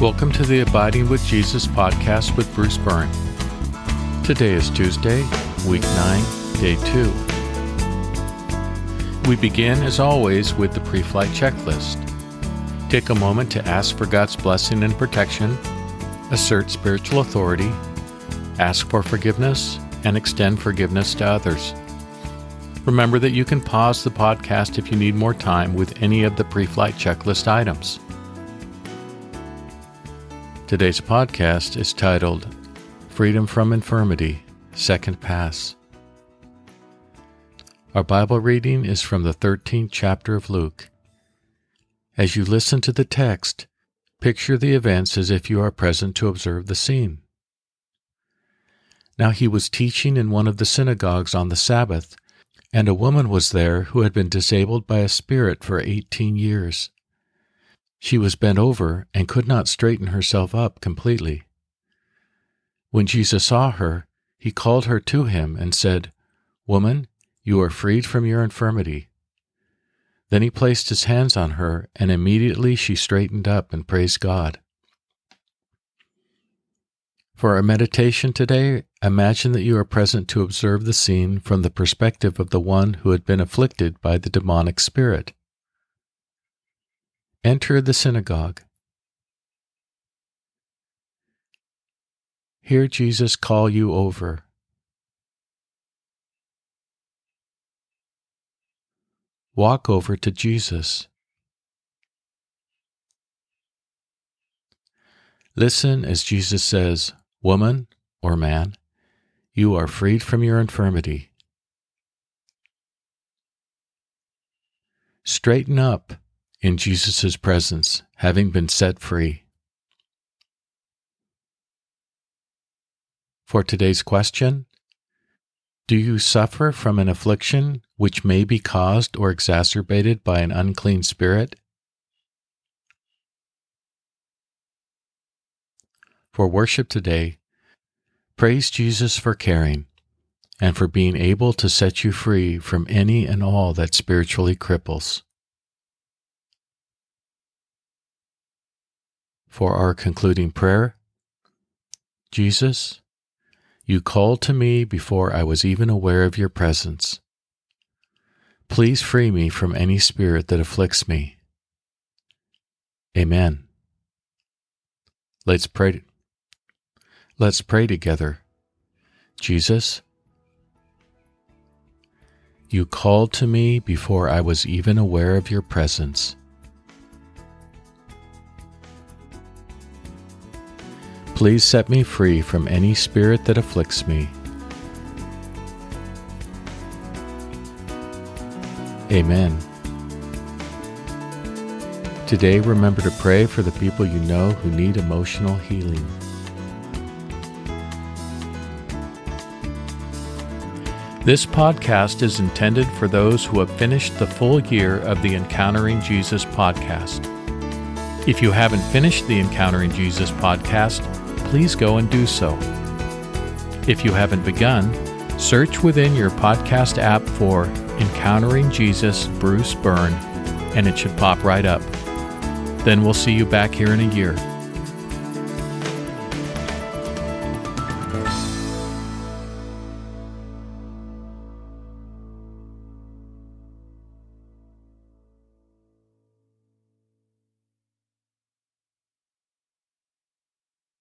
Welcome to the Abiding with Jesus podcast with Bruce Byrne. Today is Tuesday, week 9, day 2. We begin, as always, with the pre flight checklist. Take a moment to ask for God's blessing and protection, assert spiritual authority, ask for forgiveness, and extend forgiveness to others. Remember that you can pause the podcast if you need more time with any of the pre flight checklist items. Today's podcast is titled Freedom from Infirmity, Second Pass. Our Bible reading is from the 13th chapter of Luke. As you listen to the text, picture the events as if you are present to observe the scene. Now he was teaching in one of the synagogues on the Sabbath, and a woman was there who had been disabled by a spirit for eighteen years. She was bent over and could not straighten herself up completely. When Jesus saw her, he called her to him and said, Woman, you are freed from your infirmity. Then he placed his hands on her, and immediately she straightened up and praised God. For our meditation today, imagine that you are present to observe the scene from the perspective of the one who had been afflicted by the demonic spirit. Enter the synagogue. Hear Jesus call you over. Walk over to Jesus. Listen as Jesus says, Woman or man, you are freed from your infirmity. Straighten up in Jesus' presence, having been set free. For today's question Do you suffer from an affliction which may be caused or exacerbated by an unclean spirit? For worship today, praise Jesus for caring and for being able to set you free from any and all that spiritually cripples. For our concluding prayer, Jesus, you called to me before I was even aware of your presence. Please free me from any spirit that afflicts me. Amen. Let's pray. Let's pray together. Jesus, you called to me before I was even aware of your presence. Please set me free from any spirit that afflicts me. Amen. Today, remember to pray for the people you know who need emotional healing. This podcast is intended for those who have finished the full year of the Encountering Jesus podcast. If you haven't finished the Encountering Jesus podcast, please go and do so. If you haven't begun, search within your podcast app for Encountering Jesus Bruce Byrne, and it should pop right up. Then we'll see you back here in a year.